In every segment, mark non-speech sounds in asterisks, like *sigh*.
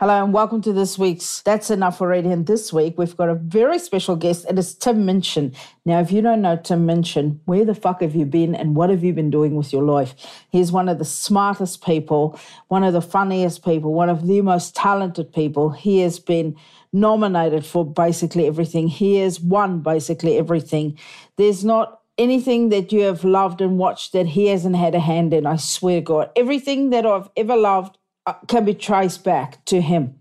Hello and welcome to this week's That's Enough Already. And this week we've got a very special guest. And It is Tim Minchin. Now, if you don't know Tim Minchin, where the fuck have you been and what have you been doing with your life? He's one of the smartest people, one of the funniest people, one of the most talented people. He has been nominated for basically everything. He has won basically everything. There's not anything that you have loved and watched that he hasn't had a hand in. I swear, God, everything that I've ever loved can be traced back to him.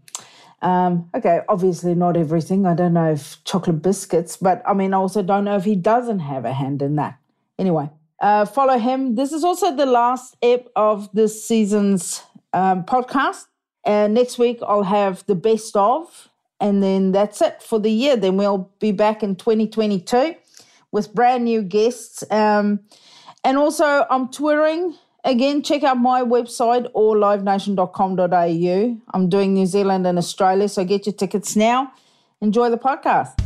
Um, okay, obviously not everything. I don't know if chocolate biscuits, but I mean, I also don't know if he doesn't have a hand in that. Anyway, uh, follow him. This is also the last ep of this season's um, podcast. And next week, I'll have the best of, and then that's it for the year. Then we'll be back in 2022 with brand new guests. Um, and also, I'm touring Again, check out my website or livenation.com.au. I'm doing New Zealand and Australia, so get your tickets now. Enjoy the podcast.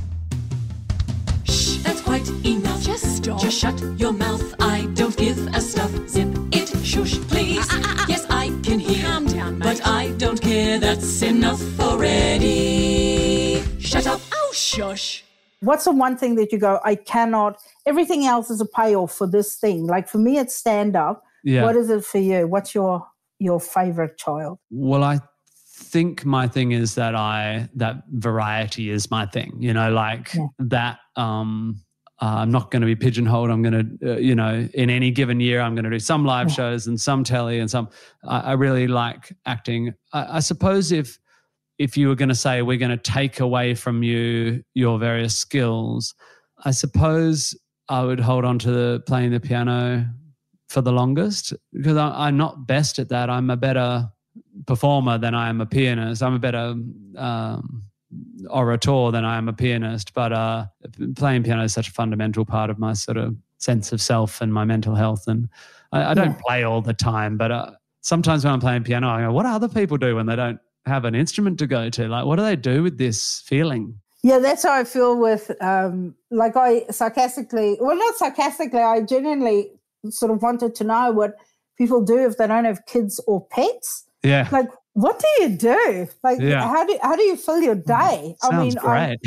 Shh, that's quite enough. Just stop. Just shut your mouth. I don't give a stuff. Zip it, shush, please. Ah, ah, ah. Yes, I can hear. Calm down, mate. But I don't care. That's enough already. Shut up. Oh, shush. What's the one thing that you go, I cannot, everything else is a payoff for this thing? Like for me, it's stand up yeah. What is it for you? What's your your favorite child? Well, I think my thing is that I that variety is my thing. You know, like yeah. that. Um, uh, I'm not going to be pigeonholed. I'm going to, uh, you know, in any given year, I'm going to do some live yeah. shows and some telly and some. I, I really like acting. I, I suppose if if you were going to say we're going to take away from you your various skills, I suppose I would hold on to the, playing the piano for the longest because I, am not best at that. I'm a better performer than I am a pianist. I'm a better um, orator than I am a pianist. But uh, playing piano is such a fundamental part of my sort of sense of self and my mental health. And I, I don't yeah. play all the time, but uh, sometimes when I'm playing piano, I go, "What do other people do when they don't have an instrument to go to? Like, what do they do with this feeling?" Yeah, that's how I feel with, um, like, I sarcastically, well, not sarcastically, I genuinely sort of wanted to know what people do if they don't have kids or pets. Yeah. Like, what do you do? Like, yeah. how do how do you fill your hmm. day? Sounds I mean, great.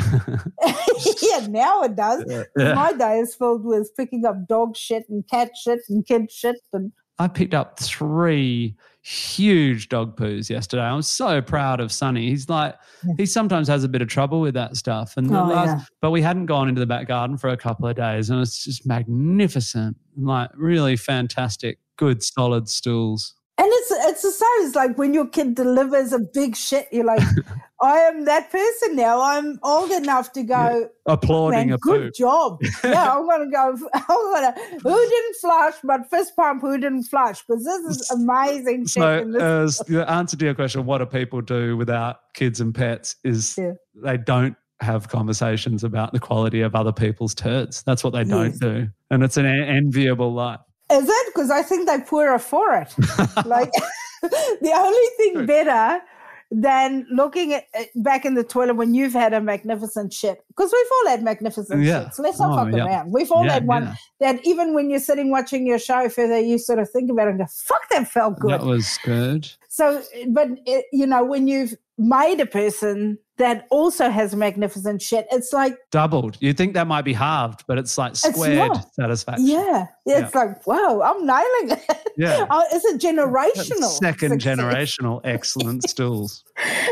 *laughs* yeah, now it does. *laughs* Yeah. My day is filled with picking up dog shit and cat shit and kid shit and. I picked up three huge dog poos yesterday. I'm so proud of Sonny. He's like, he sometimes has a bit of trouble with that stuff. And oh, last, yeah. but we hadn't gone into the back garden for a couple of days, and it's just magnificent, like really fantastic, good, solid stools. And it's it's the same. as like when your kid delivers a big shit, you're like, *laughs* I am that person now. I'm old enough to go yeah. applauding a good poop. job. *laughs* yeah, I'm gonna go. *laughs* I'm gonna. Who didn't flush? But fist pump. Who didn't flush? Because this is amazing. So uh, the answer to your question, what do people do without kids and pets? Is yeah. they don't have conversations about the quality of other people's turds. That's what they don't yes. do, and it's an enviable life. Is it? Because I think they're poorer for it. *laughs* like *laughs* the only thing better than looking at uh, back in the toilet when you've had a magnificent shit. Because we've all had magnificent yeah. shits. Let's not oh, fuck yeah. around. We've all yeah, had one that even when you're sitting watching your show, further you sort of think about it and go, fuck, that felt good. That was good. So, but, it, you know, when you've made a person that also has magnificent shit. It's like doubled. You think that might be halved, but it's like squared it's satisfaction. Yeah. It's yeah. like, wow, I'm nailing it. Yeah. *laughs* oh, it's a generational. Second success. generational excellent *laughs* stools.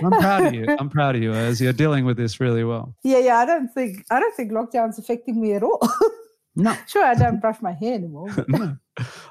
I'm proud of you. I'm proud of you as you're dealing with this really well. Yeah, yeah. I don't think I don't think lockdown's affecting me at all. *laughs* No. Sure, I don't brush my hair anymore. no.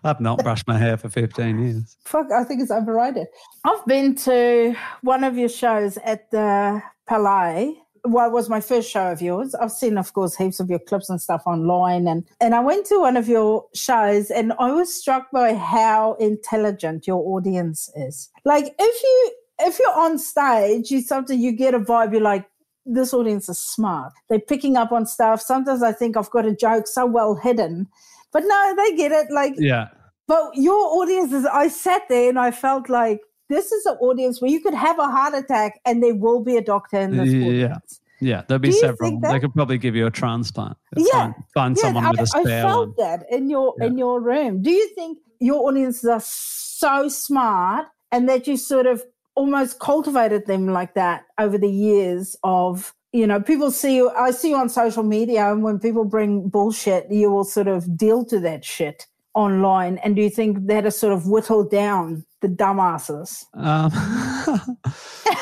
I've not brushed my hair for 15 years. Fuck, I think it's overrated. I've been to one of your shows at the Palais. Well, it was my first show of yours. I've seen, of course, heaps of your clips and stuff online. And, and I went to one of your shows and I was struck by how intelligent your audience is. Like, if you if you're on stage, you something you get a vibe. You're like, this audience is smart. They're picking up on stuff. Sometimes I think I've got a joke so well hidden, but no, they get it. Like, yeah. But your audience is, I sat there and I felt like this is an audience where you could have a heart attack and there will be a doctor in this yeah. audience. Yeah, there'll be several. They could probably give you a transplant. Yeah, find, find yeah, someone with a spare I felt one. that in your yeah. in your room. Do you think your audiences are so smart and that you sort of almost cultivated them like that over the years of you know people see you i see you on social media and when people bring bullshit you will sort of deal to that shit online and do you think that has sort of whittled down the dumbasses um,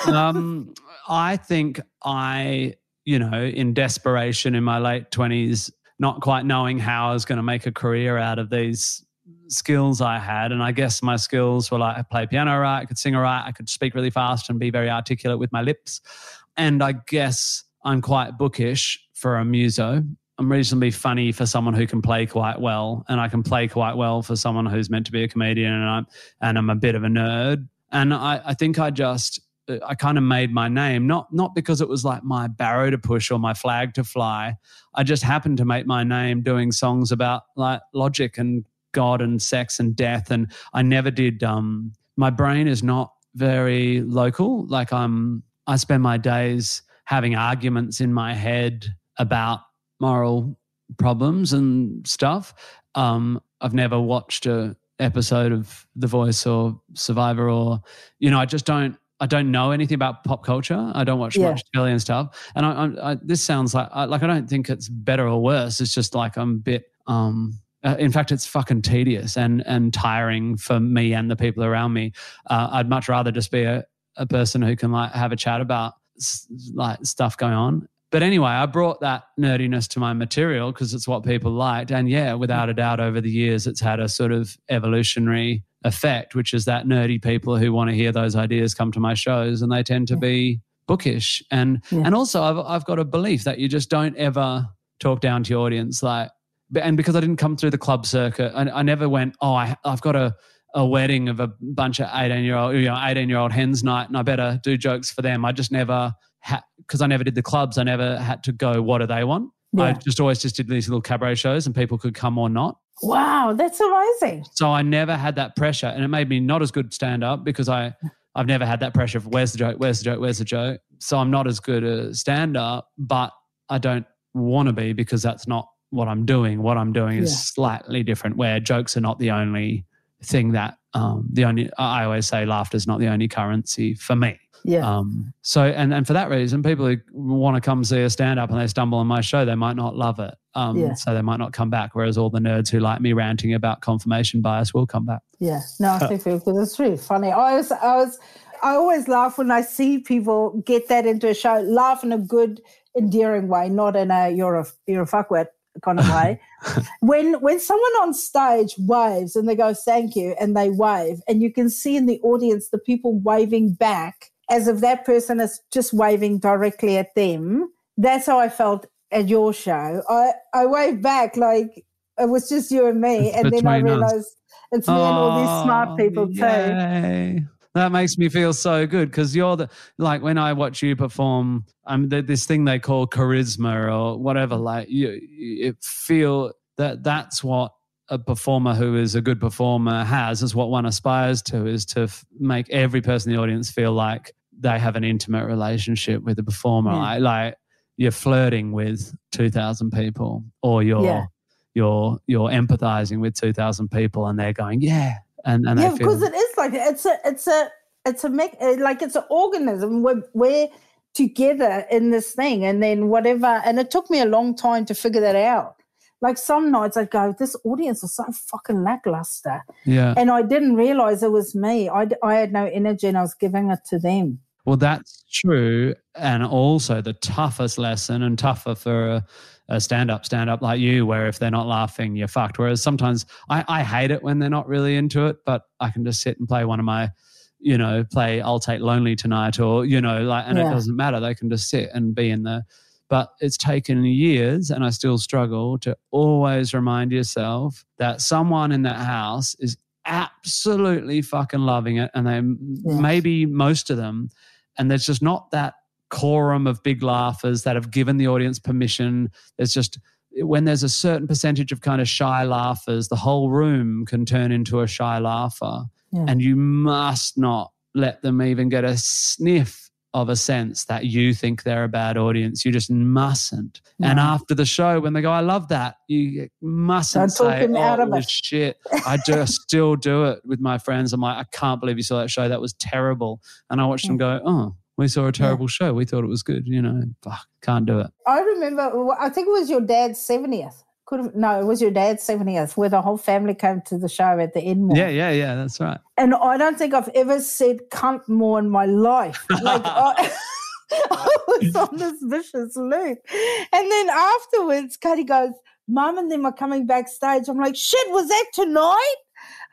*laughs* um, i think i you know in desperation in my late 20s not quite knowing how i was going to make a career out of these skills I had. And I guess my skills were like I play piano right, I could sing right, I could speak really fast and be very articulate with my lips. And I guess I'm quite bookish for a muso. I'm reasonably funny for someone who can play quite well, and I can play quite well for someone who's meant to be a comedian, and I'm and I'm a bit of a nerd. And I, I think I just I kind of made my name not not because it was like my barrow to push or my flag to fly. I just happened to make my name doing songs about like logic and God and sex and death. And I never did. Um, my brain is not very local. Like I'm, I spend my days having arguments in my head about moral problems and stuff. Um, I've never watched a episode of The Voice or Survivor or, you know, I just don't. I don't know anything about pop culture. I don't watch yeah. much telly and stuff. And I, I, I, this sounds like I, like I don't think it's better or worse. It's just like I'm a bit um, uh, in fact, it's fucking tedious and and tiring for me and the people around me. Uh, I'd much rather just be a, a person who can like have a chat about s- like stuff going on. But anyway, I brought that nerdiness to my material because it's what people liked. And yeah, without a doubt, over the years, it's had a sort of evolutionary effect, which is that nerdy people who want to hear those ideas come to my shows, and they tend to be bookish. And yeah. and also, I've I've got a belief that you just don't ever talk down to your audience like and because I didn't come through the club circuit, I, I never went. Oh, I, have got a a wedding of a bunch of eighteen year old, you know, eighteen year old hens night, and I better do jokes for them. I just never because I never did the clubs. I never had to go. What do they want? Yeah. I just always just did these little cabaret shows, and people could come or not. Wow, that's amazing. So I never had that pressure, and it made me not as good stand up because I I've never had that pressure of where's the joke, where's the joke, where's the joke. So I'm not as good a stand up, but I don't want to be because that's not what I'm doing. What I'm doing is yeah. slightly different, where jokes are not the only thing that um, the only. I always say laughter is not the only currency for me. Yeah. Um, so and and for that reason, people who want to come see a stand up and they stumble on my show, they might not love it. Um, yeah. So they might not come back. Whereas all the nerds who like me ranting about confirmation bias will come back. Yeah. No, I think because it's really funny. I was I was I always laugh when I see people get that into a show. Laugh in a good, endearing way, not in a you're a you're a fuckwit kind of way. *laughs* when when someone on stage waves and they go thank you and they wave and you can see in the audience the people waving back as if that person is just waving directly at them. That's how I felt at your show. I I waved back like it was just you and me, and then I realized us. it's me oh, and all these smart people yay. too that makes me feel so good because you're the like when I watch you perform, I'm um, this thing they call charisma or whatever. Like you, you feel that that's what a performer who is a good performer has is what one aspires to is to f- make every person in the audience feel like they have an intimate relationship with the performer. Hmm. Yeah. Like, like you're flirting with 2,000 people or you're yeah. you're you're empathizing with 2,000 people and they're going, yeah, and and yeah, because it is like it's a it's a it's a make like it's an organism. We're we're together in this thing, and then whatever. And it took me a long time to figure that out. Like some nights I'd go, this audience is so fucking lackluster. Yeah. And I didn't realize it was me. I, I had no energy and I was giving it to them. Well, that's true. And also the toughest lesson and tougher for a, a stand up, stand up like you, where if they're not laughing, you're fucked. Whereas sometimes I, I hate it when they're not really into it, but I can just sit and play one of my, you know, play I'll Take Lonely Tonight or, you know, like, and yeah. it doesn't matter. They can just sit and be in the, but it's taken years and I still struggle to always remind yourself that someone in that house is absolutely fucking loving it. And they, yeah. maybe most of them, and there's just not that quorum of big laughers that have given the audience permission. There's just when there's a certain percentage of kind of shy laughers, the whole room can turn into a shy laugher. Yeah. And you must not let them even get a sniff of a sense that you think they're a bad audience. You just mustn't. And after the show, when they go, I love that, you mustn't Don't say, him out oh, of it shit. I *laughs* just still do it with my friends. I'm like, I can't believe you saw that show. That was terrible. And I watched them go, oh, we saw a terrible show. We thought it was good. You know, fuck, can't do it. I remember, I think it was your dad's 70th. Could have, no, it was your dad's 70th, where the whole family came to the show at the Enmore. Yeah, yeah, yeah. That's right. And I don't think I've ever said cunt more in my life. *laughs* Like, I, *laughs* I was on this vicious loop. And then afterwards, Katie goes, Mum and them are coming backstage. I'm like, shit, was that tonight?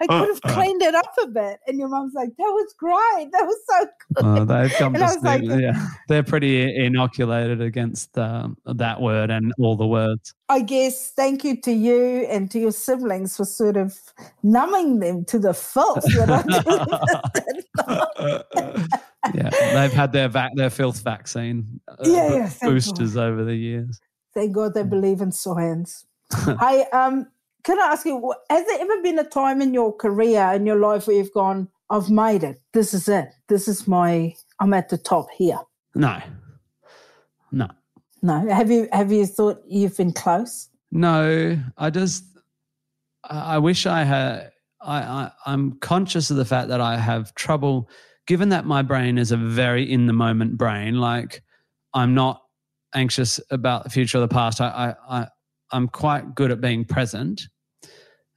I could have cleaned it up a bit. And your mom's like, that was great. That was so good. Uh, they've *laughs* come And to I was like- yeah, they're pretty inoculated against um, that word and all the words. I guess thank you to you and to your siblings for sort of numbing them to the filth. that I *laughs* did. *laughs* yeah, they've had their vac- their filth vaccine uh, Yeah, yeah, thank boosters over the years. Thank God they believe in science. I um, can I ask you, has there ever been a time in your career, in your life, where you've gone, I've made it. This is it. This is my, I'm at the top here. No, no, No. Have you, have you thought you've been close? no. I just, I wish I had. I, I I'm conscious of the fact that I have trouble, given that my brain is a very in the moment brain. Like, I'm not anxious about the future or the past. I, I, I I'm quite good at being present.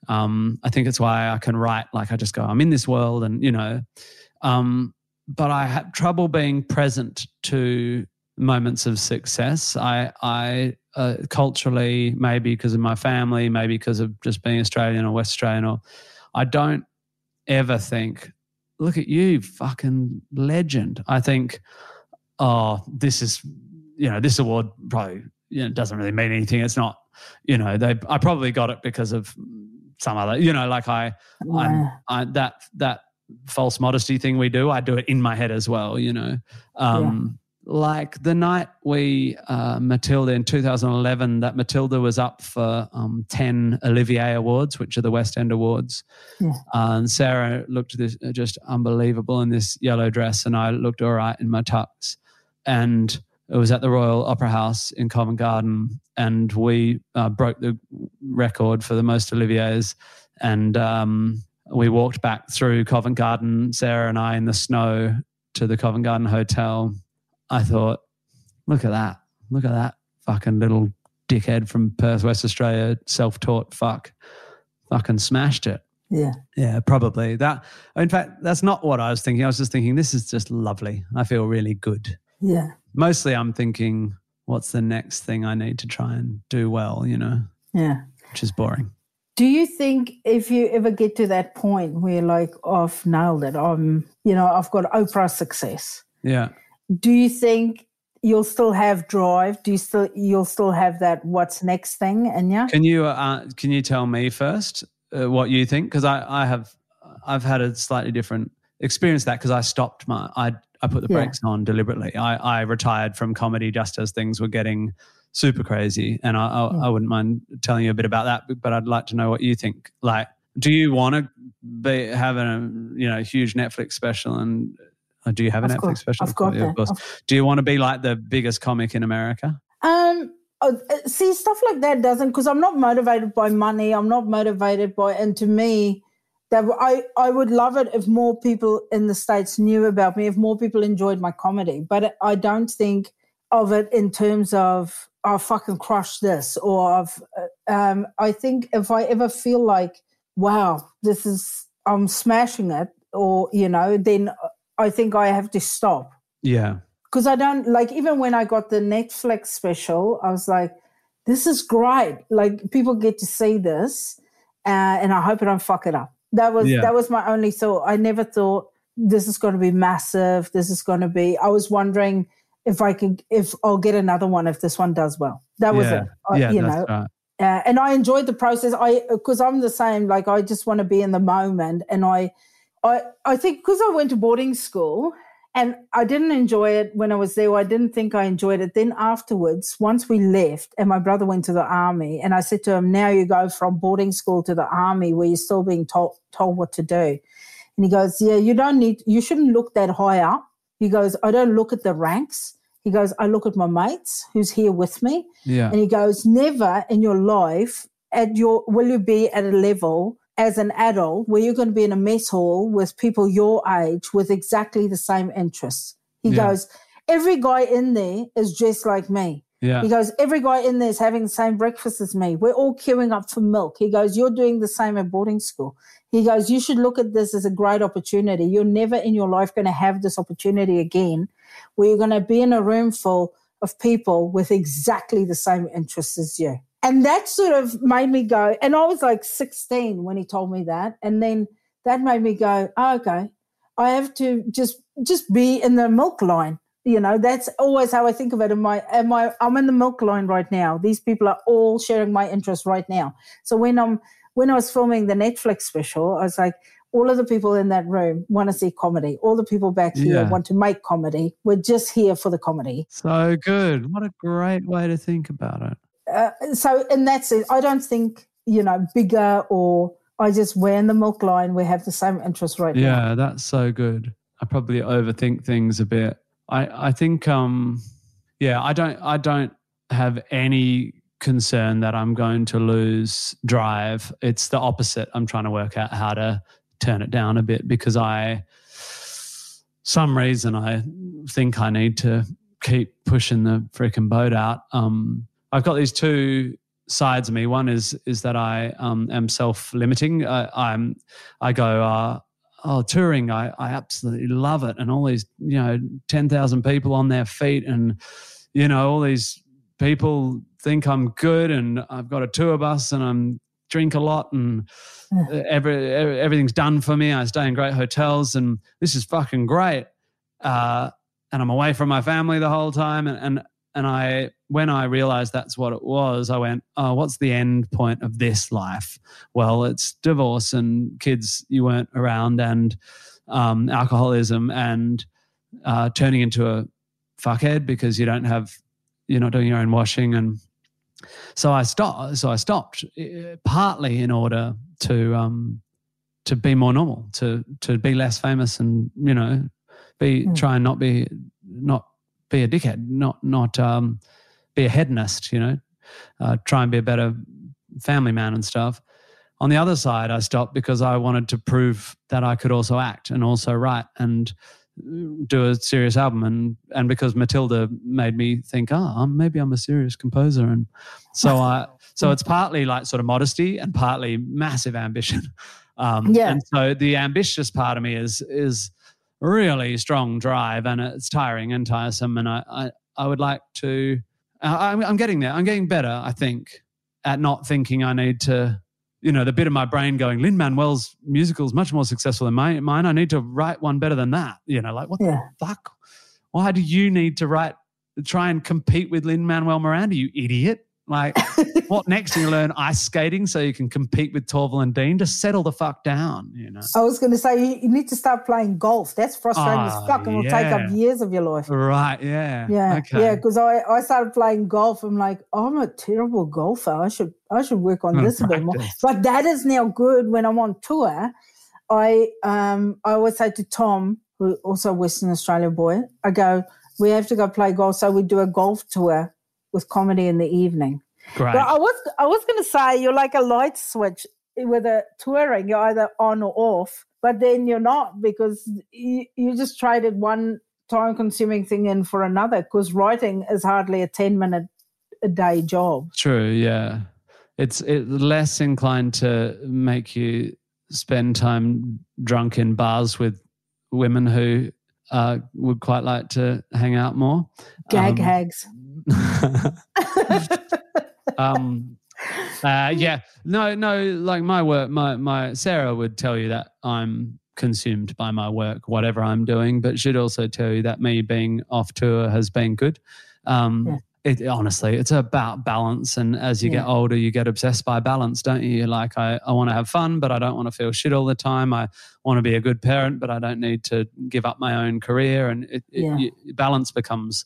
Um, I think it's why I can write like I just go, I'm in this world, and you know, um, but I have trouble being present to moments of success. I, I uh, culturally, maybe because of my family, maybe because of just being Australian or West Australian, or I don't ever think, look at you, fucking legend. I think, oh, this is, you know, this award probably you know, doesn't really mean anything. It's not, you know, they. I probably got it because of some other, you know, like I, I'm, I that that false modesty thing we do, I do it in my head as well, you know. Um, Like the night we uh, Matilda in 2011, that Matilda was up for um, 10 Olivier Awards, which are the West End Awards. Yeah. Uh, and Sarah looked this just unbelievable in this yellow dress, and I looked all right in my tux. And it was at the Royal Opera House in Covent Garden, and we uh, broke the record for the most Oliviers. And um, we walked back through Covent Garden, Sarah and I, in the snow to the Covent Garden Hotel. I thought, look at that. Look at that fucking little dickhead from Perth, West Australia, self taught fuck. Fucking smashed it. Yeah. Yeah, probably. That in fact, that's not what I was thinking. I was just thinking, this is just lovely. I feel really good. Yeah. Mostly I'm thinking, what's the next thing I need to try and do well, you know, Yeah. which is boring. Do you think if you ever get to that point where like I've nailed it, I'm you know, I've got Oprah success. Yeah. Do you think you'll still have drive? Do you still you'll still have that what's next thing in you? Can you uh, can you tell me first uh, what you think? Because I, I have I've had a slightly different experience that because I stopped my I I put the Yeah. brakes on deliberately. I, I retired from comedy just as things were getting super crazy, and I I, I wouldn't mind telling you a bit about that. But, but I'd like to know what you think. Like, do you want to be having a you know huge Netflix special and uh, do you have a Netflix course, special? I've got Yeah. Of course. Do you want to be like the biggest comic in America? Um, uh, uh, see, stuff like that doesn't because I'm not motivated by money. I'm not motivated by, and to me, that I I would love it if more people in the states knew about me, if more people enjoyed my comedy. But I don't think of it in terms of I fucking crushed this, or I've. uh, Um, I think if I ever feel like, wow, this is I'm smashing it, or you know, then I think I have to stop Yeah. because I don't like even when I got the Netflix special, I was like, this is great. Like people get to see this, uh, and I hope I don't fuck it up. That was Yeah. that was my only thought. I never thought this is going to be massive. This is going to be. I was wondering if I could, if I'll get another one if this one does well. That was yeah. it. I- yeah, you that's know, right. uh, and I enjoyed the process. I because I'm the same. Like I just want to be in the moment, and I, I, I think because I went to boarding school and I didn't enjoy it when I was there. I didn't think I enjoyed it. Then afterwards, once we left, and my brother went to the army, and I said to him, "Now you go from boarding school to the army, where you're still being told told what to do." And he goes, "Yeah, you don't need. You shouldn't look that high up." He goes, I don't look at the ranks. He goes, I look at my mates who's here with me. Yeah. And he goes, never in your life at your will you be at a level as an adult where you're going to be in a mess hall with people your age with exactly the same interests. He Yeah. goes, every guy in there is dressed like me. Yeah. He goes, every guy in there is having the same breakfast as me. We're all queuing up for milk. He goes, you're doing the same at boarding school. He goes, you should look at this as a great opportunity. You're never in your life going to have this opportunity again where you're going to be in a room full of people with exactly the same interests as you. And that sort of made me go, and I was like 16 when he told me that. And then that made me go, oh, okay, I have to just just be in the milk line. You know, that's always how I think of it. Am I am I I'm in the milk line right now. These people are all sharing my interest right now. So when I'm when I was filming the Netflix special, I was like, all of the people in that room want to see comedy. All the people back here Yeah. want to make comedy. We're just here for the comedy. So good. What a great way to think about it. Uh, so in that sense, I don't think you know bigger or I just we're in the milk line. We have the same interest right now. Yeah, that's so good. I probably overthink things a bit. I I think um yeah, I don't I don't have any concern that I'm going to lose drive. It's the opposite. I'm trying to work out how to turn it down a bit because I some reason I think I need to keep pushing the freaking boat out. Um I've got these two sides of me. One is is that I um, am self limiting. I'm I go uh, oh touring. I I absolutely love it, and all these you know ten thousand people on their feet, and you know all these people think I'm good, and I've got a tour bus, and I'm drink a lot, and every everything's done for me. I stay in great hotels, and this is fucking great. Uh, and I'm away from my family the whole time, and and and I when I realized that's what it was, I went, oh, what's the end point of this life? Well, it's divorce and kids you weren't around, and um, alcoholism, and uh, turning into a fuckhead because you don't have, you're not doing your own washing, and so I stopped. So I stopped uh, partly in order to um, to be more normal, to to be less famous, and you know, be Mm. try and not be not be a dickhead, not not um, be a hedonist, you know, uh, try and be a better family man and stuff. On the other side, I stopped because I wanted to prove that I could also act and also write and do a serious album, and and because Matilda made me think, oh, maybe I'm a serious composer, and so *laughs* I so it's partly like sort of modesty and partly massive ambition. *laughs* Um, Yeah. And so the ambitious part of me is is really strong drive, and it's tiring and tiresome, and I I, I would like to. I- I'm, I'm getting there. I'm getting better, I think, at not thinking I need to, you know, the bit of my brain going, Lin Manuel's musical is much more successful than my, mine. I need to write one better than that. You know, like, what Yeah. the fuck? Why do you need to write, try and compete with Lin Manuel Miranda, you idiot? Like, what next? You learn ice skating so you can compete with Torvill and Dean? Just settle the fuck down, you know? I was going to say you, need to start playing golf. That's frustrating Ah, as fuck, and will take up years of your life. Right, yeah. Yeah, Okay. yeah. Because I, I started playing golf. I'm like, I'm a terrible golfer. I should I should work on Oh, *laughs* this a bit more. But that is now good when I'm on tour. I um I always say to Tom, who also a Western Australia boy, I go, we have to go play golf. So we do a golf tour with comedy in the evening. Great. But I was I was going to say you're like a light switch with a touring. You're either on or off, but then you're not because you, you just traded one time consuming thing in for another. Because writing is hardly a ten minute a day job. True, yeah. It's it, less inclined to make you spend time drunk in bars with women who uh, would quite like to hang out more. Gag Um, hags. *laughs* um, uh, yeah, no, no. Like my work, my my Sarah would tell you that I'm consumed by my work, whatever I'm doing, but she'd also tell you that me being off tour has been good. Um, Yeah. It honestly, it's about balance, and as you Yeah. get older, you get obsessed by balance, don't you? You're like, I, I want to have fun, but I don't want to feel shit all the time. I want to be a good parent, but I don't need to give up my own career, and it, it, Yeah. you- balance becomes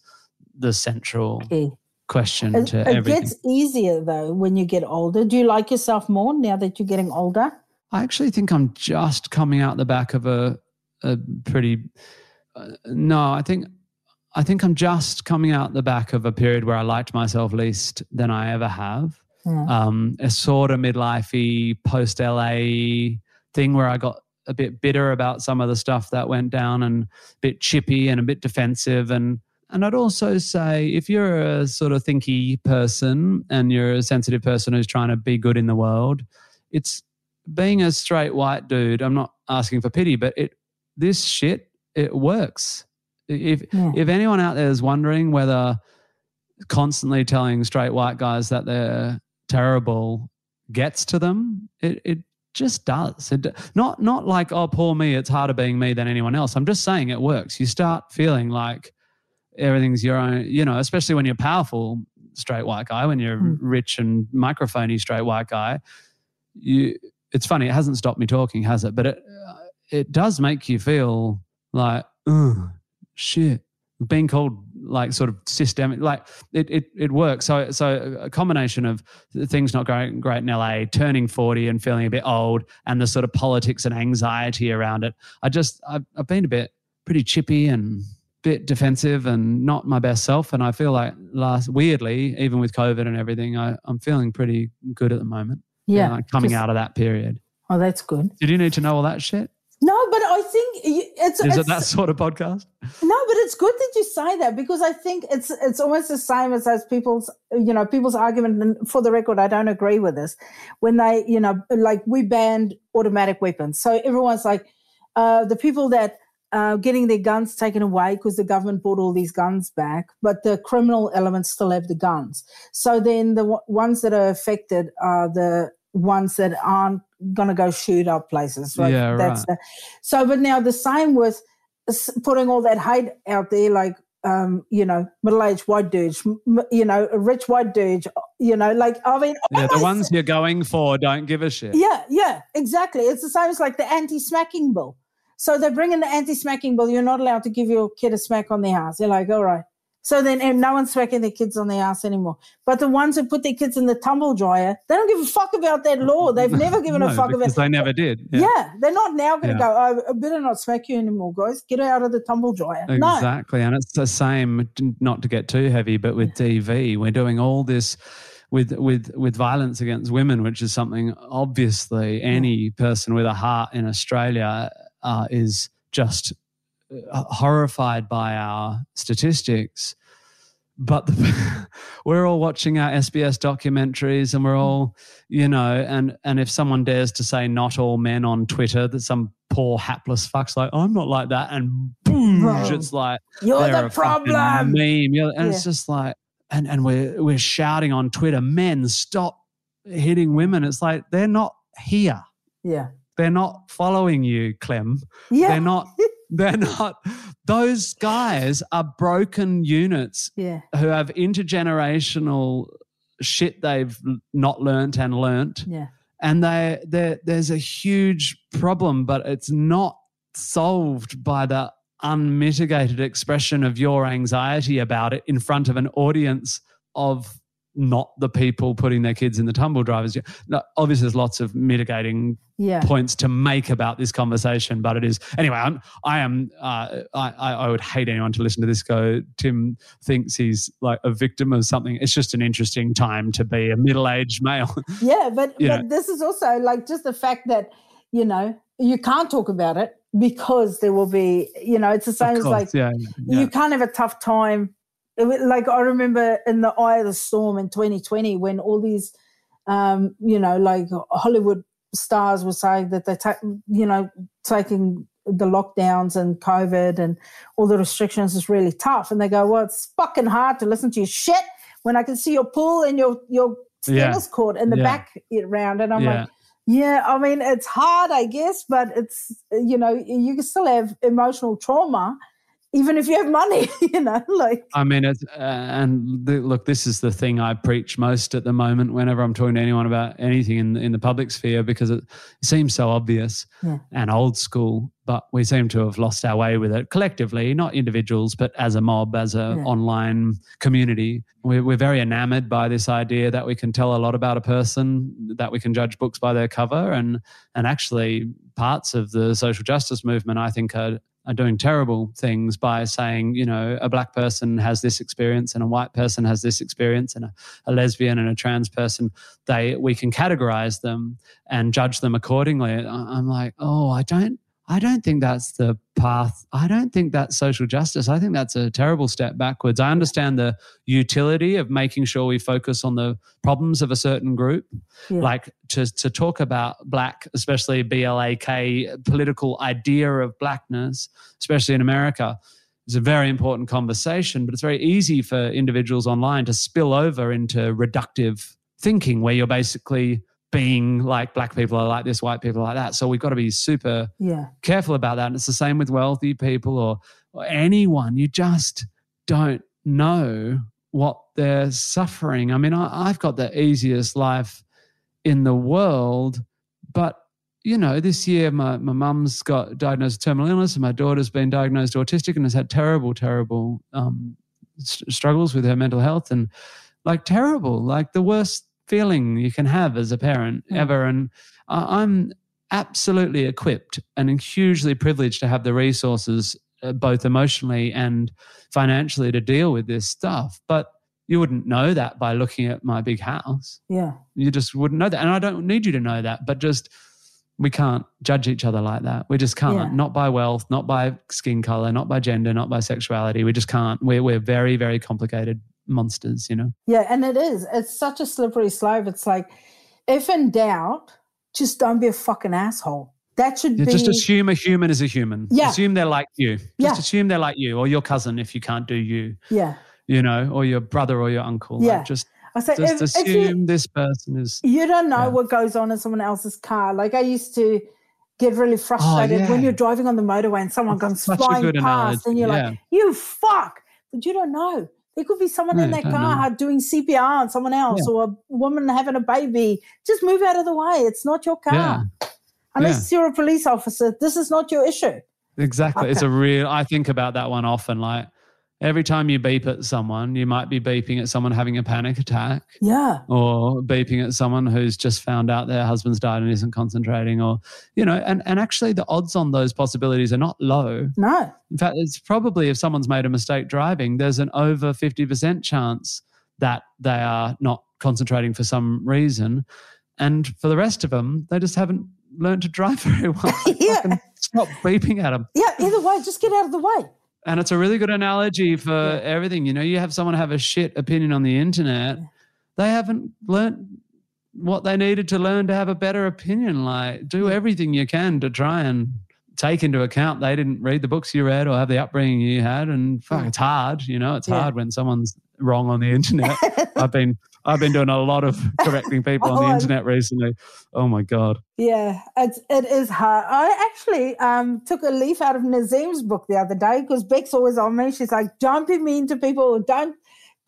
the central Okay. question It, to it everything. It gets easier though when you get older. Do you like yourself more now that you're getting older? I actually think I'm just coming out the back of a a pretty uh, no, I think I think I'm just coming out the back of a period where I liked myself least than I ever have. Yeah. Um, a sort of midlifey post LA thing where I got a bit bitter about some of the stuff that went down and a bit chippy and a bit defensive and and I'd also say if you're a sort of thinky person and you're a sensitive person who's trying to be good in the world, it's being a straight white dude. I'm not asking for pity, but it this shit it works. If Yeah. if anyone out there is wondering whether constantly telling straight white guys that they're terrible gets to them, it it just does. It not not like oh poor me, it's harder being me than anyone else. I'm just saying it works. You start feeling like everything's your own, you know, especially when you're powerful straight white guy, when you're Mm. rich and microphony straight white guy, you it's funny, it hasn't stopped me talking, has it? But it uh, it does make you feel like, shit. Being called like sort of systemic, like it, it, it works. So, so a combination of things not going great in LA, turning 40 and feeling a bit old, and the sort of politics and anxiety around it. I just, I've, I've been a bit pretty chippy and bit defensive and not my best self. And I feel like last, weirdly, even with COVID and everything, I, I'm feeling pretty good at the moment. Yeah. like coming just- out of that period. Oh, that's good. Did you need to know all that shit? No, but I think it's, Is it's it that sort of podcast? No, but it's good that you say that because I think it's it's almost the same as as people's you know people's argument. And for the record, I don't agree with this. When they you know like we banned automatic weapons, so everyone's like uh, the people that uh, getting their guns taken away because the government bought all these guns back, but the criminal elements still have the guns. So then the w- ones that are affected are the ones that aren't going to go shoot up places. Right? Yeah, That's right. the, so, but now the same with putting all that hate out there, like, um, you know, middle-aged white dudes, you know, rich white dudes, you know, like, I mean, Yeah, the ones you're going for don't give a shit. yeah, yeah, exactly. It's the same as like the anti-smacking bill. So they bring in the anti-smacking bill. You're not allowed to give your kid a smack on the ass. They're like, all right. So then and no one's smacking their kids on the ass anymore. But the ones who put their kids in the tumble dryer, they don't give a fuck about that law. They've *laughs* never given No, a fuck about because they never *laughs* did. yeah. they're not now going to Yeah. go, oh, I better not smack you anymore, guys. Get out of the tumble dryer. No. Exactly. And it's the same, not to get too heavy, but with DV, we're doing all this with with with violence against women, which is something obviously any person with a heart in Australia uh, is just Uh, horrified by our statistics. But the, *laughs* we're all watching our SBS documentaries, and we're all, you know, and and if someone dares to say "not all men" on Twitter, that some poor hapless fuck's like, "I'm not like that," and boom, it's like You're the problem. meme. You're- and it's just like, and and we're we're shouting on Twitter, men, stop hitting women. It's like they're not here. Yeah. They're not following you, Clem. Yeah. They're not. *laughs* They're not. Those guys are broken units yeah. who have intergenerational shit they've not learnt and learnt Yeah. and they there there's a huge problem but it's not solved by the unmitigated expression of your anxiety about it in front of an audience of not the people putting their kids in the tumble drivers no, obviously there's lots of mitigating Yeah. points to make about this conversation but it is anyway i'm i am uh, I, I would hate anyone to listen to this go tim thinks he's like a victim of something it's just an interesting time to be a middle-aged male *laughs* Yeah, but, but this is also like just the fact that, you know, you can't talk about it because there will be, you know, it's the same as like yeah. you can't have a tough time. It, wa- like I remember in the eye of the storm in 2020 when all these, um, you know, like Hollywood stars were saying that they take, you know, taking the lockdowns and COVID and all the restrictions is really tough. And they go, well, it's fucking hard to listen to your shit when I can see your pool and your your Yeah. tennis court in the Yeah. back round. And I'm Yeah. like, yeah, I mean, it's hard, I guess, but it's, you know, you can still have emotional trauma even if you have money, *laughs* you know, like, I mean, it's, uh, and the, look, this is the thing I preach most at the moment whenever I'm talking to anyone about anything in, in the public sphere because it seems so obvious Yeah. and old school, but we seem to have lost our way with it collectively, not individuals, but as a mob, as an Yeah. online community. We're, we're very enamored by this idea that we can tell a lot about a person, that we can judge books by their cover, and and actually parts of the social justice movement, I think, are are doing terrible things by saying, you know, a black person has this experience and a white person has this experience and a, a lesbian and a trans person, they we can categorize them and judge them accordingly. I'm like, oh, I don't I don't think that's the path. I don't think that's social justice. I think that's a terrible step backwards. I understand the utility of making sure we focus on the problems of a certain group. Yeah. Like to, to talk about black, especially BLAK, political idea of blackness, especially in America, is a very important conversation. But it's very easy for individuals online to spill over into reductive thinking where you're basically being like black people are like this, white people are like that. So we've got to be super yeah. careful about that. And it's the same with wealthy people or, or anyone. You just don't know what they're suffering. I mean, I, I've got the easiest life in the world, but you know, this year my, my mum's got diagnosed with terminal illness and my daughter's been diagnosed autistic and has had terrible, terrible um, st- struggles with her mental health and like terrible, like the worst feeling you can have as a parent yeah. ever. And I'm absolutely equipped and hugely privileged to have the resources, uh, both emotionally and financially, to deal with this stuff. But you wouldn't know that by looking at my big house. Yeah. You just wouldn't know that. And I don't need you to know that, but just we can't judge each other like that. We just can't. Yeah. Not by wealth, not by skin color, not by gender, not by sexuality. We just can't. We're, we're very, very complicated monsters, you know? Yeah, and it is. It's such a slippery slope. It's like, if in doubt, just don't be a fucking asshole. That should yeah, be. Just assume a human is a human. Yeah. Assume they're like you. Just yeah. assume they're like you or your cousin if you can't do you. Yeah. You know, or your brother or your uncle. Yeah. Like just I say, just if, assume if you, this person is. You don't know yeah. what goes on in someone else's car. Like I used to get really oh, frustrated oh, yeah. when you're driving on the motorway and someone That's comes flying past analogy. and you're like, you fuck. But you don't know. There could be someone no, in that car know. doing CPR on someone else yeah. or a woman having a baby. Just move out of the way. It's not your car. Yeah. Unless yeah. you're a police officer, this is not your issue. Exactly. Okay. It's a real, I think about that one often. Like, every time you beep at someone, you might be beeping at someone having a panic attack. Yeah. Or beeping at someone who's just found out their husband's died and isn't concentrating or, you know, and, and actually the odds on those possibilities are not low. No. In fact, it's probably if someone's made a mistake driving, there's an over 50% chance that they are not concentrating for some reason. And for the rest of them, they just haven't learned to drive *laughs* very well. *laughs* yeah. Stop beeping at them. Yeah, either way, just get out of the way. And it's a really good analogy for yeah. everything. You know, you have someone have a shit opinion on the internet, they haven't learnt what they needed to learn to have a better opinion. Like, do everything you can to try and take into account they didn't read the books you read or have the upbringing you had. And fuck, it's hard. You know, it's yeah. hard when someone's wrong on the *laughs* internet. I've been I've been doing a lot of *laughs* correcting people on the oh, internet recently. Oh my god. Yeah, it's it is hard. I actually um, took a leaf out of Nazeem's book the other day because Beck's always on me. She's like, "Don't be mean to people. Don't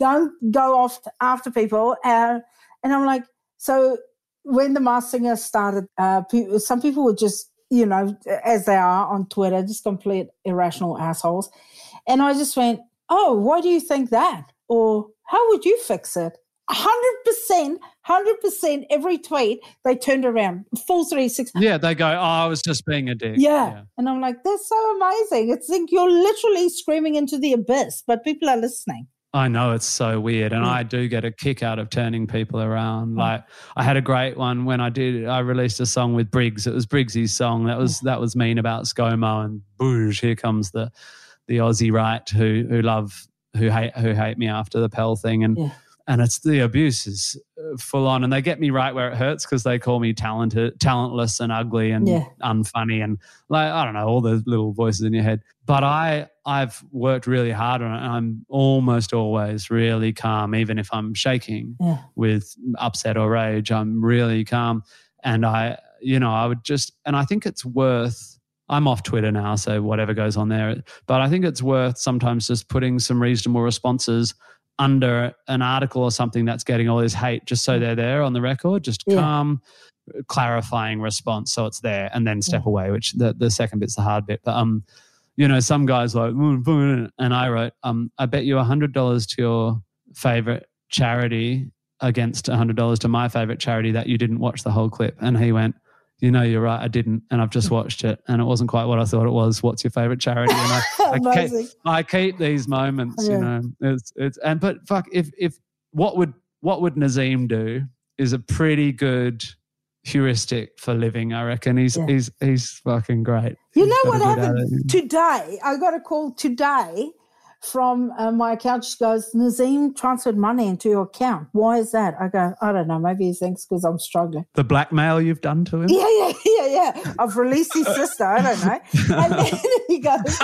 don't go off after people." Uh, and I'm like, so when the Masked Singer started, uh, some people were just you know as they are on Twitter, just complete irrational assholes, and I just went, "Oh, why do you think that?" Or how would you fix it? 100%, 100% every tweet, they turned around, full 360. Yeah, they go, oh, I was just being a dick. Yeah. yeah. And I'm like, that's so amazing. It's like you're literally screaming into the abyss, but people are listening. I know it's so weird. And yeah. I do get a kick out of turning people around. Yeah. Like I had a great one when I did I released a song with Briggs. It was Briggsy's song. That was that was mean about ScoMo and boosh, here comes the the Aussie right who who love who hate who hate me after the Pell thing. And and it's the abuse is uh, full on and they get me right where it hurts because they call me talented talentless and ugly and yeah. unfunny and like i don't know all the little voices in your head but i i've worked really hard on it and i'm almost always really calm even if i'm shaking yeah. with upset or rage i'm really calm and i you know i would just and i think it's worth I'm off Twitter now, so whatever goes on there. But I think it's worth sometimes just putting some reasonable responses under an article or something that's getting all this hate just so they're there on the record just yeah. calm clarifying response so it's there and then step yeah. away which the, the second bit's the hard bit but um you know some guys like and i wrote um i bet you a hundred dollars to your favorite charity against a hundred dollars to my favorite charity that you didn't watch the whole clip and he went you know, you're right. I didn't, and I've just *laughs* watched it, and it wasn't quite what I thought it was. What's your favorite charity? And I, *laughs* I, keep, I keep these moments, you know. It's it's and but fuck if if what would what would Nazeem do is a pretty good heuristic for living. I reckon he's Yeah. he's he's fucking great. You He's know what happened today? I got a call today from uh, my account. She goes, Nazeem transferred money into your account. Why is that? I go, I don't know. Maybe he thinks because I'm struggling. The blackmail you've done to him. Yeah, yeah, yeah, yeah. I've released his sister. I don't know. And then *laughs* he goes,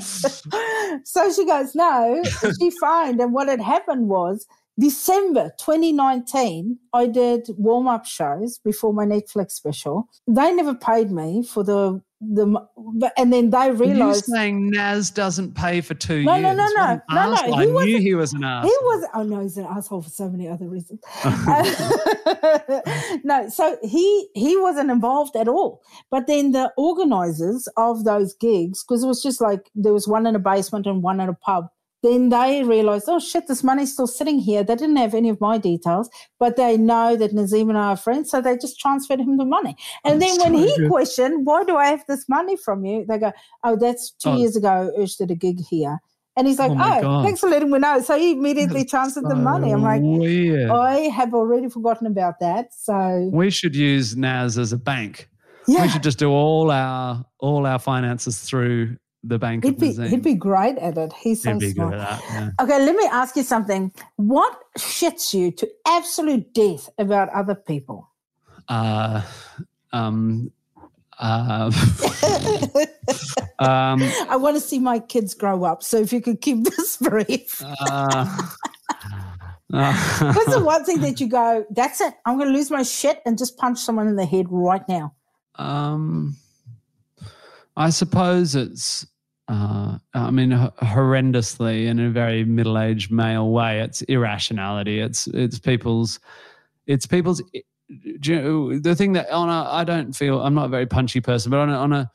*laughs* so she goes, no, she *laughs* phoned. And what had happened was December 2019, I did warm up shows before my Netflix special. They never paid me for the, the but- and then they realized. saying Naz doesn't pay for two No, years? no, no, no. No, no, he I knew wasn't- he was an ass. He was oh no, he's an asshole for so many other reasons. *laughs* *laughs* no, so he he wasn't involved at all. But then the organizers of those gigs, because it was just like there was one in a basement and one in a pub. Then they realized, oh shit, this money's still sitting here. They didn't have any of my details, but they know that Nazeem and I are friends, so they just transferred him the money. And then when so he good. questioned, why do I have this money from you? They go, oh, that's two Oh. years ago. Ursh did a gig here. And he's like, Oh oh, thanks for letting me know. So he immediately transferred the money. I'm like, weird. I have already forgotten about that. So we should use Naz as a bank. yeah, We should just do all our all our finances through the bank he'd be he'd be great at it. He's so smart. that. Yeah. Okay, let me ask you something. What shits you to absolute death about other people? Uh, um, uh, *laughs* um, I want to see my kids grow up. So if you could keep *laughs* this brief. uh, *laughs* What's the uh, one thing that you go, that's it. I'm going to lose my shit and just punch someone in the head right now? um, I suppose it's. Uh, I mean, horrendously in a very middle-aged male way, it's irrationality. It's it's people's, it's people's. you know, The thing that on a, I don't feel I'm not a very punchy person, but on a, on a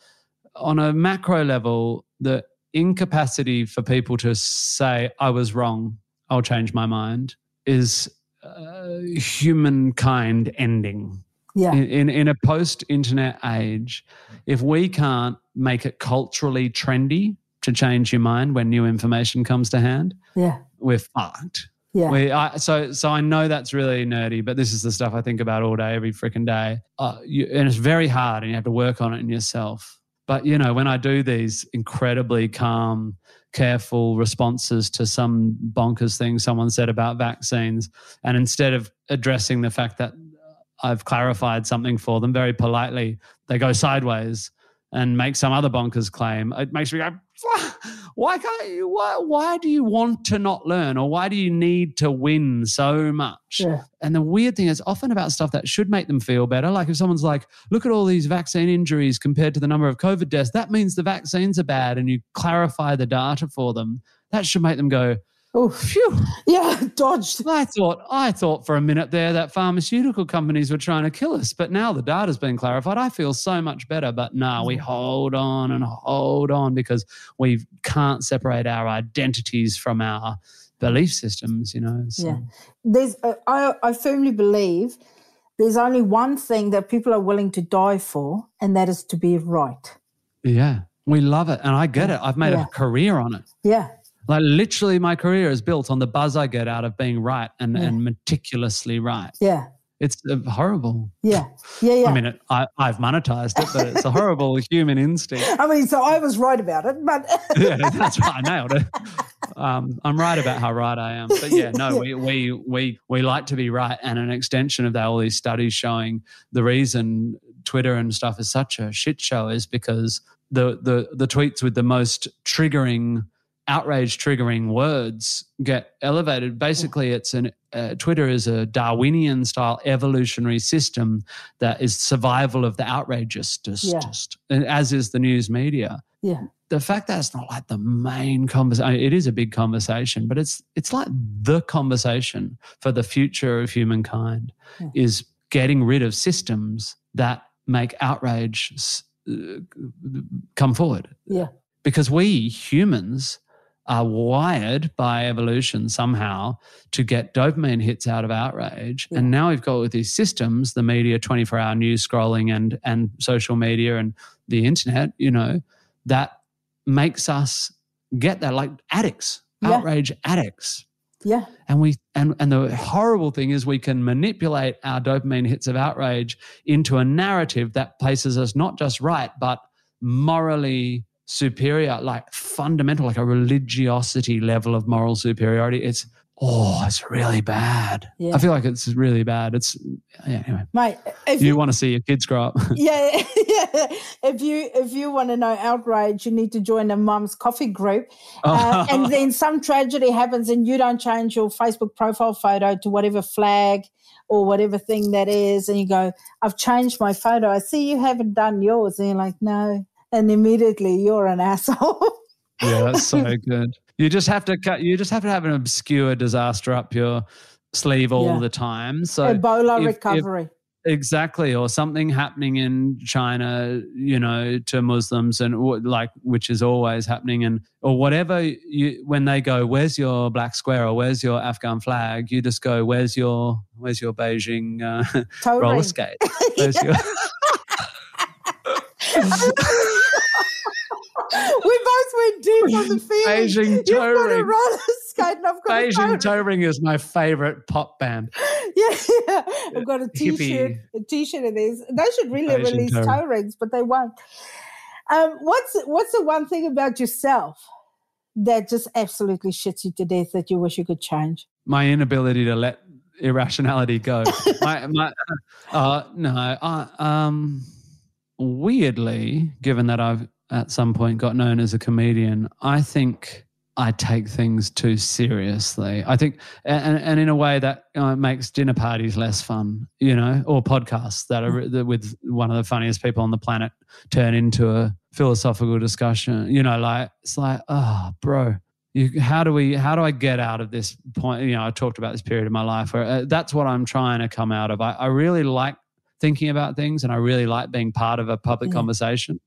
on a macro level, the incapacity for people to say I was wrong, I'll change my mind, is uh, humankind ending Yeah. in, in, in a post internet age, if we can't make it culturally trendy to change your mind when new information comes to hand, Yeah. we're fucked. Yeah. We, I, so, so I know that's really nerdy, but this is the stuff I think about all day, every freaking day. Uh, you, and it's very hard, and you have to work on it in yourself. But you know, when I do these incredibly calm, careful responses to some bonkers thing someone said about vaccines, and instead of addressing the fact that I've clarified something for them very politely, they go sideways and make some other bonkers claim. It makes me go, why can't you? Why, why do you want to not learn, or why do you need to win so much? Yeah. And the weird thing is often about stuff that should make them feel better. Like if someone's like, look at all these vaccine injuries compared to the number of COVID deaths, that means the vaccines are bad, and you clarify the data for them. That should make them go, Oh, phew. yeah. *laughs* Dodged. I thought I thought for a minute there that pharmaceutical companies were trying to kill us, but now the data's been clarified. I feel so much better. But no, we hold on and hold on because we can't separate our identities from our belief systems. You know. So, Yeah. There's, uh, I, I firmly believe there's only one thing that people are willing to die for, and that is to be right. yeah, we love it, and I get it. I've made Yeah. a career on it. Yeah. Like literally, my career is built on the buzz I get out of being right and, Yeah. and meticulously right. Yeah. It's uh, horrible. Yeah. Yeah. Yeah. I mean, it, I, I've monetized it, but it's a horrible *laughs* human instinct. I mean, so I was right about it, but *laughs* yeah, that's right. I nailed it. Um, I'm right about how right I am. But yeah, no, *laughs* we, we we we like to be right, and an extension of that, all these studies showing the reason Twitter and stuff is such a shit show is because the the the tweets with the most triggering outrage triggering words get elevated basically it's an uh, twitter is a darwinian style evolutionary system that is survival of the outrageous just, Yeah. just and as is the news media yeah. the fact that it's not like the main conversation it is a big conversation but it's it's like the conversation for the future of humankind Yeah. is getting rid of systems that make outrage uh, come forward Yeah. because we humans are wired by evolution somehow to get dopamine hits out of outrage. Yeah. And now we've got with these systems, the media, 24 hour news scrolling and and social media and the internet, you know, that makes us get that like addicts, Yeah. outrage addicts. Yeah. And we and and the horrible thing is we can manipulate our dopamine hits of outrage into a narrative that places us not just right, but morally superior, like fundamental, like a religiosity level of moral superiority. It's oh, it's really bad. Yeah. I feel like it's really bad. It's yeah, anyway. Mate, if You you, want to see your kids grow up. *laughs* yeah, yeah, if you if you want to know outrage, you need to join a mum's coffee group. Uh, and then some tragedy happens and you don't change your Facebook profile photo to whatever flag or whatever thing that is. And you go, I've changed my photo. I see you haven't done yours. And you're like, no. And immediately you're an *laughs* asshole. Yeah, that's so *laughs* good. You just have to cut. You just have to have an obscure disaster up your sleeve all Yeah. the time. So Ebola if- if- recovery. exactly, or something happening in China, you know, to Muslims, and like which is always happening, and or whatever. You when they go, "Where's your black square?" or "Where's your Afghan flag?" You just go, "Where's your Where's your Beijing uh, *laughs* roller skate?" We both went deep on the feeling. *laughs* Beijing You've toe got a ring. roller skate and I've got Beijing ring. toe is my favorite pop band. *laughs* Yeah, yeah. I've got a t-shirt, Hippie. a t-shirt of these. They should really Beijing release toe toe rings, but they won't. Um, what's what's the one thing about yourself that just absolutely shits you to death that you wish you could change? my inability to let irrationality go. *laughs* my, my, uh, no, I, um, weirdly, given that I've at some point got known as a comedian, I think I take things too seriously. I think, and, and in a way that uh, makes dinner parties less fun, you know, or podcasts that are that with one of the funniest people on the planet turn into a philosophical discussion. You know, like it's like, oh, bro, you, how do we how do i get out of this point you know i talked about this period of my life where uh, that's what i'm trying to come out of I, I really like thinking about things and i really like being part of a public Yeah. conversation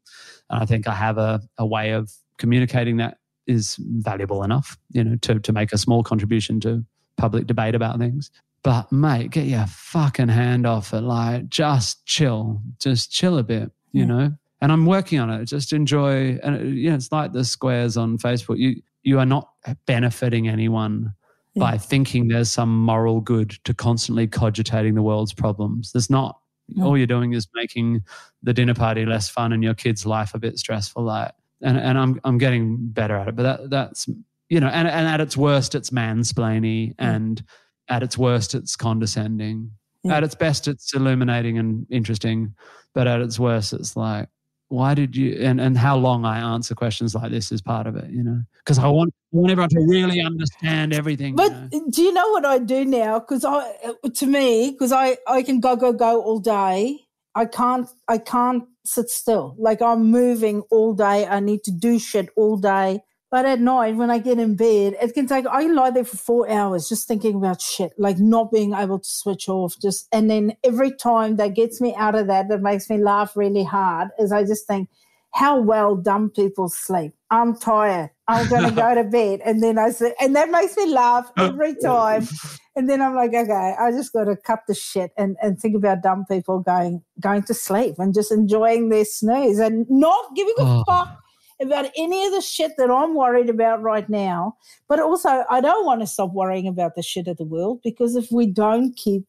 and i think i have a, a way of communicating that is valuable enough you know to, to make a small contribution to public debate about things but mate get your fucking hand off it like just chill just chill a bit you Yeah. know and i'm working on it just enjoy and uh, you know it's like the squares on facebook you you are not benefiting anyone by thinking there's some moral good to constantly cogitating the world's problems. There's not. All you're doing is making the dinner party less fun and your kid's life a bit stressful. Like, and and I'm I'm getting better at it, but that that's you know, and and at its worst, it's mansplaining, and at its worst, it's condescending. Yeah. At its best, it's illuminating and interesting, but at its worst, it's like why did you and, and how long I answer questions like this is part of it, you know? Because I want, I want everyone to really understand everything. you But know? do you know what I do now? Because I, to me, because I, I can go go go all day. I can't I can't sit still. Like I'm moving all day. I need to do shit all day. But at night, when I get in bed, it can take. I can lie there for four hours just thinking about shit, like not being able to switch off. Just and then every time that gets me out of that, that makes me laugh really hard. Is I just think how well dumb people sleep. I'm tired. I'm going to go to bed. And then I say, and that makes me laugh every *laughs* time. And then I'm like, okay, I just got to cut the shit and, and think about dumb people going going to sleep and just enjoying their snooze and not giving a Oh. fuck about any of the shit that I'm worried about right now. But also, I don't want to stop worrying about the shit of the world because if we don't keep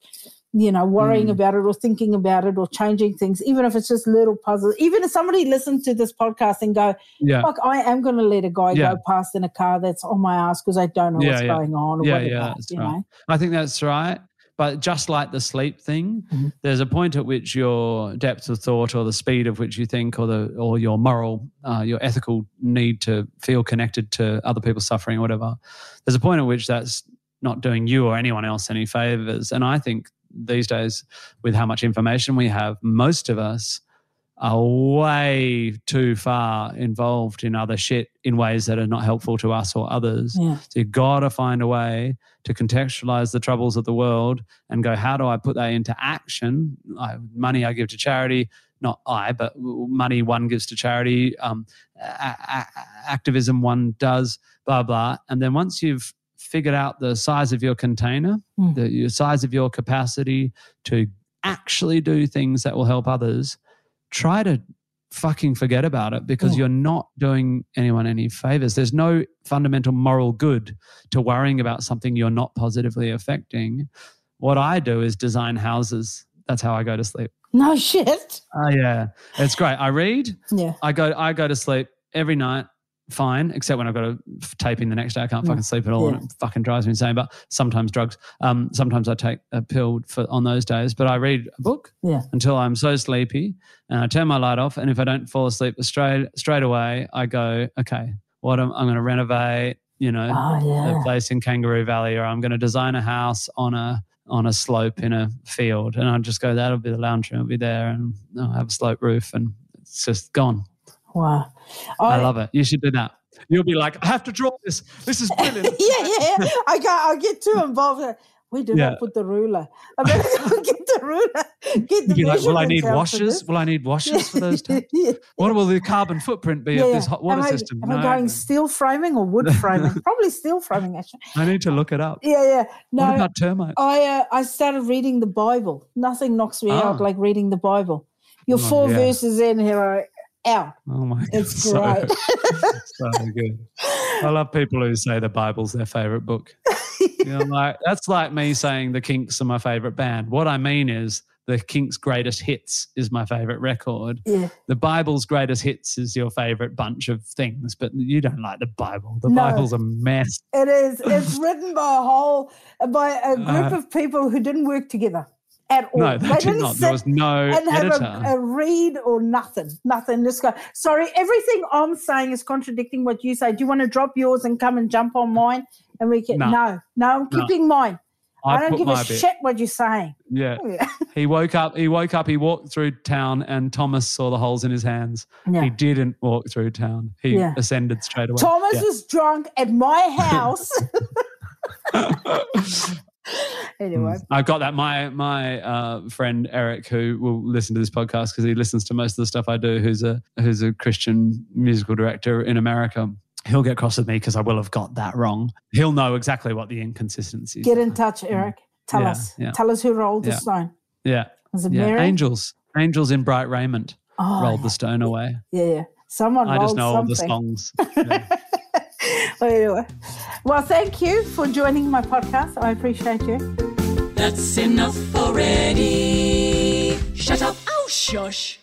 you know, worrying Mm. about it or thinking about it or changing things, even if it's just little puzzles. Even if somebody listens to this podcast and go, yeah, fuck, I am going to let a guy Yeah. go past in a car that's on my ass because I don't know Yeah, what's yeah. going on or Yeah, whatever. yeah, you right. know? I think that's right. But just like the sleep thing, Mhm. there's a point at which your depth of thought or the speed of which you think or the or your moral, uh, your ethical need to feel connected to other people's suffering or whatever, there's a point at which that's not doing you or anyone else any favors. And I think these days, with how much information we have, most of us are way too far involved in other shit in ways that are not helpful to us or others. Yeah. So you've gotta find a way to contextualize the troubles of the world and go, how do I put that into action? I, money I give to charity, not I, but money one gives to charity, um, a- a- activism one does. Blah blah. And then once you've figured out the size of your container, Mm. the your size of your capacity to actually do things that will help others, try to fucking forget about it because Yeah. you're not doing anyone any favors. There's no fundamental moral good to worrying about something you're not positively affecting. What I do is design houses. That's how I go to sleep. No shit. Oh yeah, it's great. I read. Yeah. I go. I go to sleep every night. Fine, except when I've got a f- taping the next day. I can't fucking sleep at all, and it fucking drives me insane. But sometimes drugs. Um, sometimes I take a pill for on those days. But I read a book Yeah. until I'm so sleepy, and I turn my light off. And if I don't fall asleep straight straight away, I go, okay, what am I'm going to renovate? You know, Oh yeah. a place in Kangaroo Valley, or I'm going to design a house on a on a slope in a field, and I just go, that'll be the lounge room, it'll be there, and I'll have a slope roof, and it's just gone. Wow. I, love it. You should do that. You'll be like, I have to draw this. This is brilliant. *laughs* yeah, yeah, yeah. I got. I'll get too *laughs* involved. We did Yeah. not put the ruler. I better go *laughs* get the ruler. Get the like, will I need washers? this." Will I need washers for those? Yeah, What will the carbon footprint be yeah, of this hot water am I, system? Am I going no. steel framing or wood framing? Probably steel framing, actually. I need to look it up. Yeah, yeah. No, what about termites? I uh, I started reading the Bible. Nothing knocks me out Ah. like reading the Bible. You're Oh, four verses in here, are out. Oh my god, *laughs* It's so, great. so good. I love people who say the Bible's their favorite book. You know, like that's like me saying the Kinks are my favorite band. What I mean is the Kinks' greatest hits is my favorite record. yeah. The Bible's greatest hits is your favorite bunch of things, but you don't like the Bible. The No. Bible's a mess. It is. It's *laughs* written by a whole by a group Uh, of people who didn't work together at all. No, they didn't did not. There was no and have a, a read or nothing. Nothing. Just go. Sorry, everything I'm saying is contradicting what you say. Do you want to drop yours and come and jump on mine? And we can. No. No, no, I'm No. keeping mine. I, I don't give a bit. shit what you're saying. Yeah. *laughs* Yeah. He woke up. He woke up. He walked through town, and Thomas saw the holes in his hands. Yeah. He didn't walk through town. He Yeah. ascended straight away. Thomas Yeah. was drunk at my *laughs* house. *laughs* *laughs* anyway, I've got that. My my uh, friend Eric, who will listen to this podcast because he listens to most of the stuff I do, who's a who's a Christian musical director in America. He'll get cross with me because I will have got that wrong. He'll know exactly what the inconsistencies. get are. in touch, Eric. Tell Yeah, us. yeah. Tell us who rolled the Yeah. stone. Yeah, Was it yeah. Mary? Angels, angels in bright raiment Oh, rolled the stone away. yeah, yeah. Someone I just know all the something. songs. *laughs* *laughs* Yeah. Well, anyway. well, thank you for joining my podcast. I appreciate you. That's enough already. Shut up. Oh, shush.